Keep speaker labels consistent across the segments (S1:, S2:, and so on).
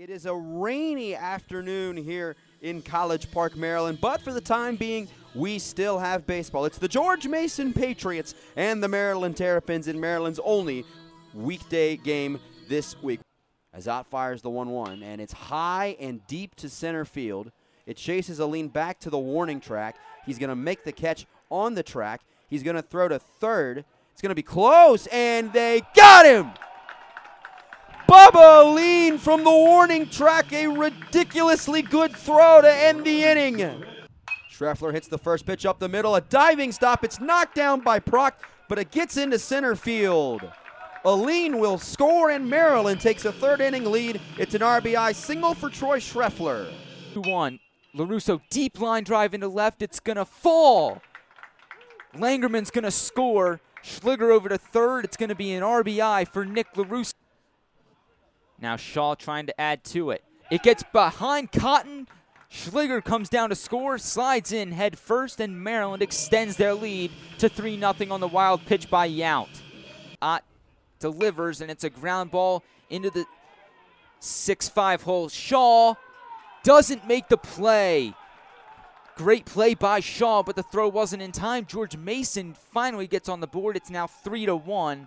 S1: It is a rainy afternoon here in College Park, Maryland, but for the time being, we still have baseball. It's the George Mason Patriots and the Maryland Terrapins in Maryland's only weekday game this week. As Ott fires the 1 1, and it's high and deep to center field. It chases Alleyne back to the warning track. He's going to make the catch on the track. He's going to throw to third. It's going to be close, and they got him! Bubba Alleyne from the warning track, a ridiculously good throw to end the inning. Schreffler hits the first pitch up the middle, a diving stop. It's knocked down by Prock, but it gets into center field. Alleyne will score, and Maryland takes a third inning lead. It's an RBI single for Troy Schreffler.
S2: 2 1. Lorusso deep line drive into left. It's going to fall. Langerman's going to score. Shliger over to third. It's going to be an RBI for Nick Lorusso. Now Shaw trying to add to it. It gets behind Cotton. Shliger comes down to score, slides in head first, and Maryland extends their lead to 3 0 on the wild pitch by Yount. Ott delivers, and it's a ground ball into the 6 5 hole. Shaw doesn't make the play. Great play by Shaw, but the throw wasn't in time. George Mason finally gets on the board. It's now 3 to 1.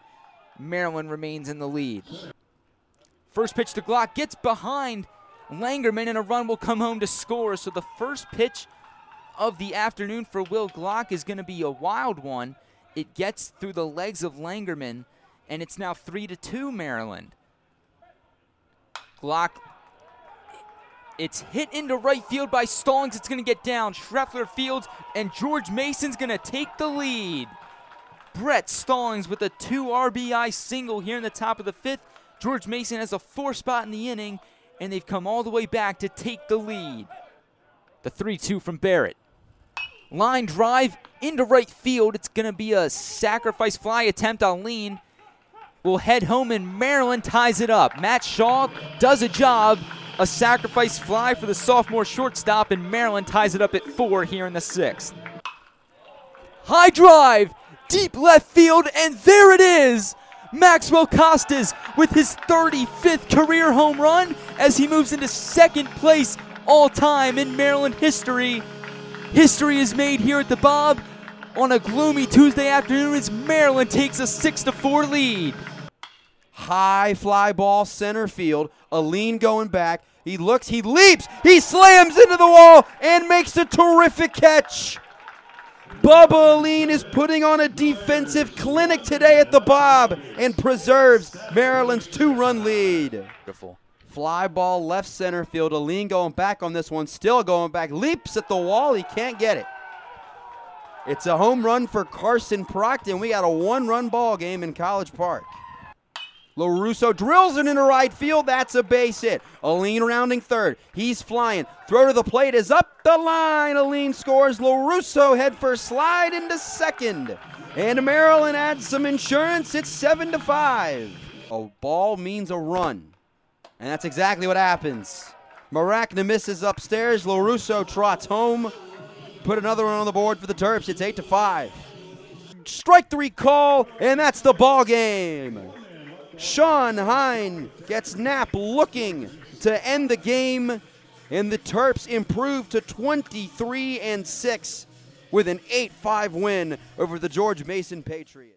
S2: Maryland remains in the lead. First pitch to Glock gets behind Langerman, and a run will come home to score. So the first pitch of the afternoon for Will Glock is going to be a wild one. It gets through the legs of Langerman, and it's now 3 to 2 Maryland. Glock it's hit into right field by Stallings. It's going to get down. Schreffler fields, and George Mason's going to take the lead. Brett Stallings with a two RBI single here in the top of the fifth. George Mason has a four spot in the inning, and they've come all the way back to take the lead. The 3 2 from Barrett. Line drive into right field. It's going to be a sacrifice fly attempt on lean. Will head home, and Maryland ties it up. Matt Shaw does a job a sacrifice fly for the sophomore shortstop, and Maryland ties it up at four here in the sixth. High drive, deep left field, and there it is! Maxwell Costes with his 35th career home run as he moves into second place all time in Maryland history. History is made here at the Bob on a gloomy Tuesday afternoon as Maryland takes a 6 4 lead.
S1: High fly ball center field. Alleyne going back. He looks, he leaps, he slams into the wall and makes a terrific catch. Bubba Alleyne is putting on a defensive clinic today at the Bob and preserves Maryland's two run lead.
S2: Beautiful.
S1: Fly ball left center field. Alleyne going back on this one, still going back. Leaps at the wall. He can't get it. It's a home run for Carson Proctor. We got a one run ball game in College Park. Lorusso drills it into right field. That's a base hit. Alleyne rounding third. He's flying. Throw to the plate is up the line. Alleyne scores. Lorusso head first slide into second. And Maryland adds some insurance. It's 7 to 5. A ball means a run. And that's exactly what happens. Maracna misses upstairs. Lorusso trots home. Put another one on the board for the Terps. It's 8 to 5. Strike three call, and that's the ball game. Sean Heine gets Knapp looking to end the game, and the Terps improve to 23 and 6 with an 8-5 win over the George Mason Patriots.